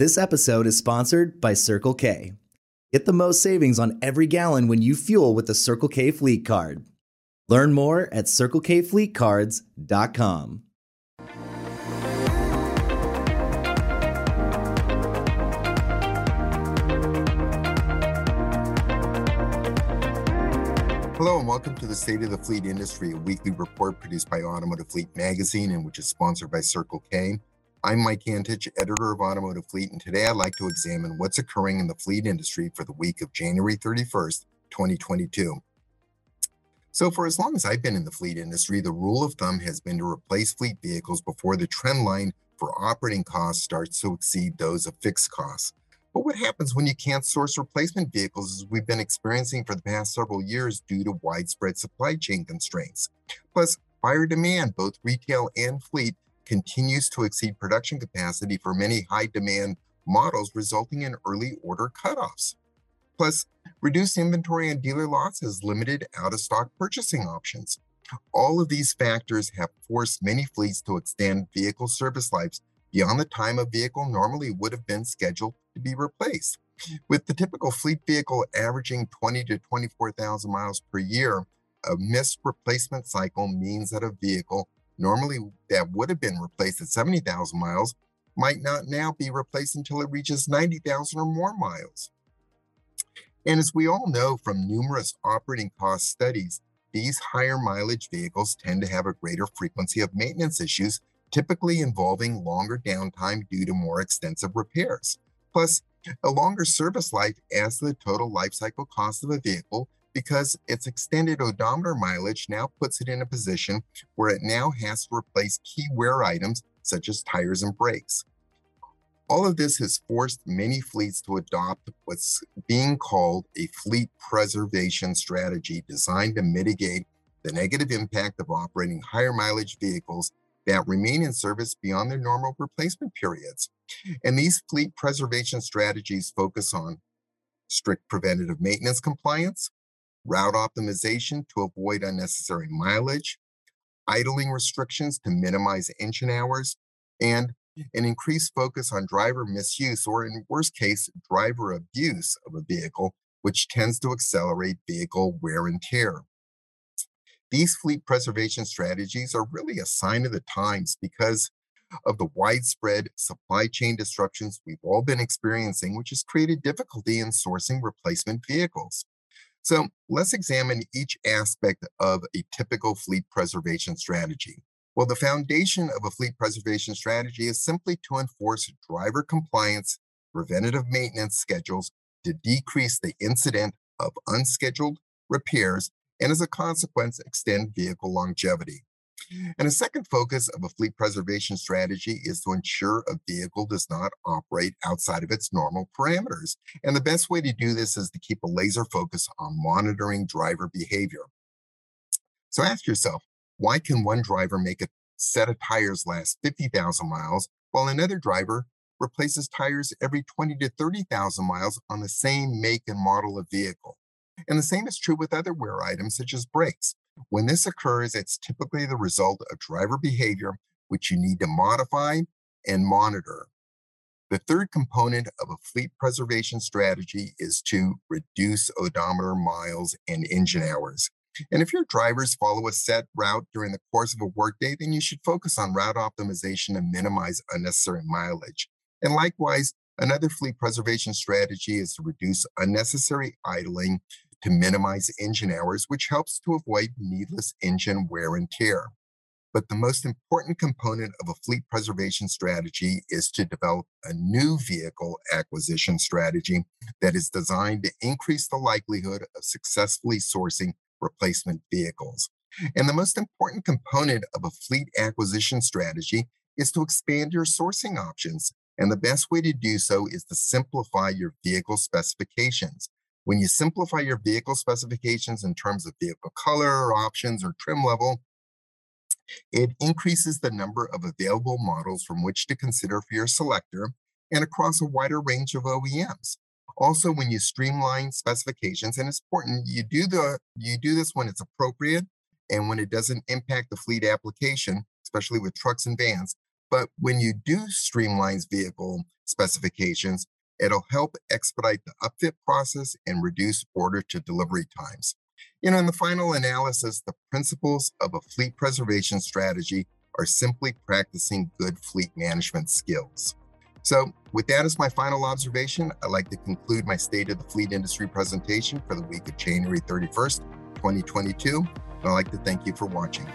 This episode is sponsored by Circle K. Get the most savings on every gallon when you fuel with the Circle K Fleet Card. Learn more at CircleKFleetCards.com. Hello and welcome to the State of the Fleet Industry, a weekly report produced by Automotive Fleet Magazine and which is sponsored by Circle K. I'm Mike Antich, editor of Automotive Fleet, and today I'd like to examine what's occurring in the fleet industry for the week of January 31st, 2022. So, for as long as I've been in the fleet industry, the rule of thumb has been to replace fleet vehicles before the trend line for operating costs starts to exceed those of fixed costs. But what happens when you can't source replacement vehicles, as we've been experiencing for the past several years due to widespread supply chain constraints? Plus, buyer demand, both retail and fleet, continues to exceed production capacity for many high demand models, resulting in early order cutoffs. Plus, reduced inventory and dealer lots has limited out of stock purchasing options. All of these factors have forced many fleets to extend vehicle service lives beyond the time a vehicle normally would have been scheduled to be replaced. With the typical fleet vehicle averaging 20 to 24,000 miles per year, a missed replacement cycle means that a vehicle normally that would have been replaced at 70,000 miles might not now be replaced until it reaches 90,000 or more miles. And as we all know from numerous operating cost studies, these higher mileage vehicles tend to have a greater frequency of maintenance issues, typically involving longer downtime due to more extensive repairs. Plus, a longer service life adds to the total life cycle cost of a vehicle because its extended odometer mileage now puts it in a position where it now has to replace key wear items such as tires and brakes. All of this has forced many fleets to adopt what's being called a fleet preservation strategy designed to mitigate the negative impact of operating higher mileage vehicles that remain in service beyond their normal replacement periods. And these fleet preservation strategies focus on strict preventative maintenance compliance, route optimization to avoid unnecessary mileage, idling restrictions to minimize engine hours, and an increased focus on driver misuse or, in worst case, driver abuse of a vehicle, which tends to accelerate vehicle wear and tear. These fleet preservation strategies are really a sign of the times because of the widespread supply chain disruptions we've all been experiencing, which has created difficulty in sourcing replacement vehicles. So let's examine each aspect of a typical fleet preservation strategy. Well, the foundation of a fleet preservation strategy is simply to enforce driver compliance, preventative maintenance schedules to decrease the incident of unscheduled repairs and as a consequence, extend vehicle longevity. And a second focus of a fleet preservation strategy is to ensure a vehicle does not operate outside of its normal parameters. And the best way to do this is to keep a laser focus on monitoring driver behavior. So ask yourself, why can one driver make a set of tires last 50,000 miles while another driver replaces tires every 20 to 30,000 miles on the same make and model of vehicle? And the same is true with other wear items such as brakes. When this occurs, it's typically the result of driver behavior, which you need to modify and monitor. The third component of a fleet preservation strategy is to reduce odometer miles and engine hours. And if your drivers follow a set route during the course of a workday, then you should focus on route optimization and minimize unnecessary mileage. And likewise, another fleet preservation strategy is to reduce unnecessary idling to minimize engine hours, which helps to avoid needless engine wear and tear. But the most important component of a fleet preservation strategy is to develop a new vehicle acquisition strategy that is designed to increase the likelihood of successfully sourcing replacement vehicles. And the most important component of a fleet acquisition strategy is to expand your sourcing options. And the best way to do so is to simplify your vehicle specifications. When you simplify your vehicle specifications in terms of vehicle color, options, or trim level, it increases the number of available models from which to consider for your selector and across a wider range of OEMs. Also, when you streamline specifications, and it's important you do the you do this when it's appropriate and when it doesn't impact the fleet application, especially with trucks and vans. But when you do streamlines vehicle specifications, it'll help expedite the upfit process and reduce order to delivery times. You know, in the final analysis, the principles of a fleet preservation strategy are simply practicing good fleet management skills. So, with that as my final observation, I'd like to conclude my State of the Fleet Industry presentation for the week of January 31st, 2022. And I'd like to thank you for watching.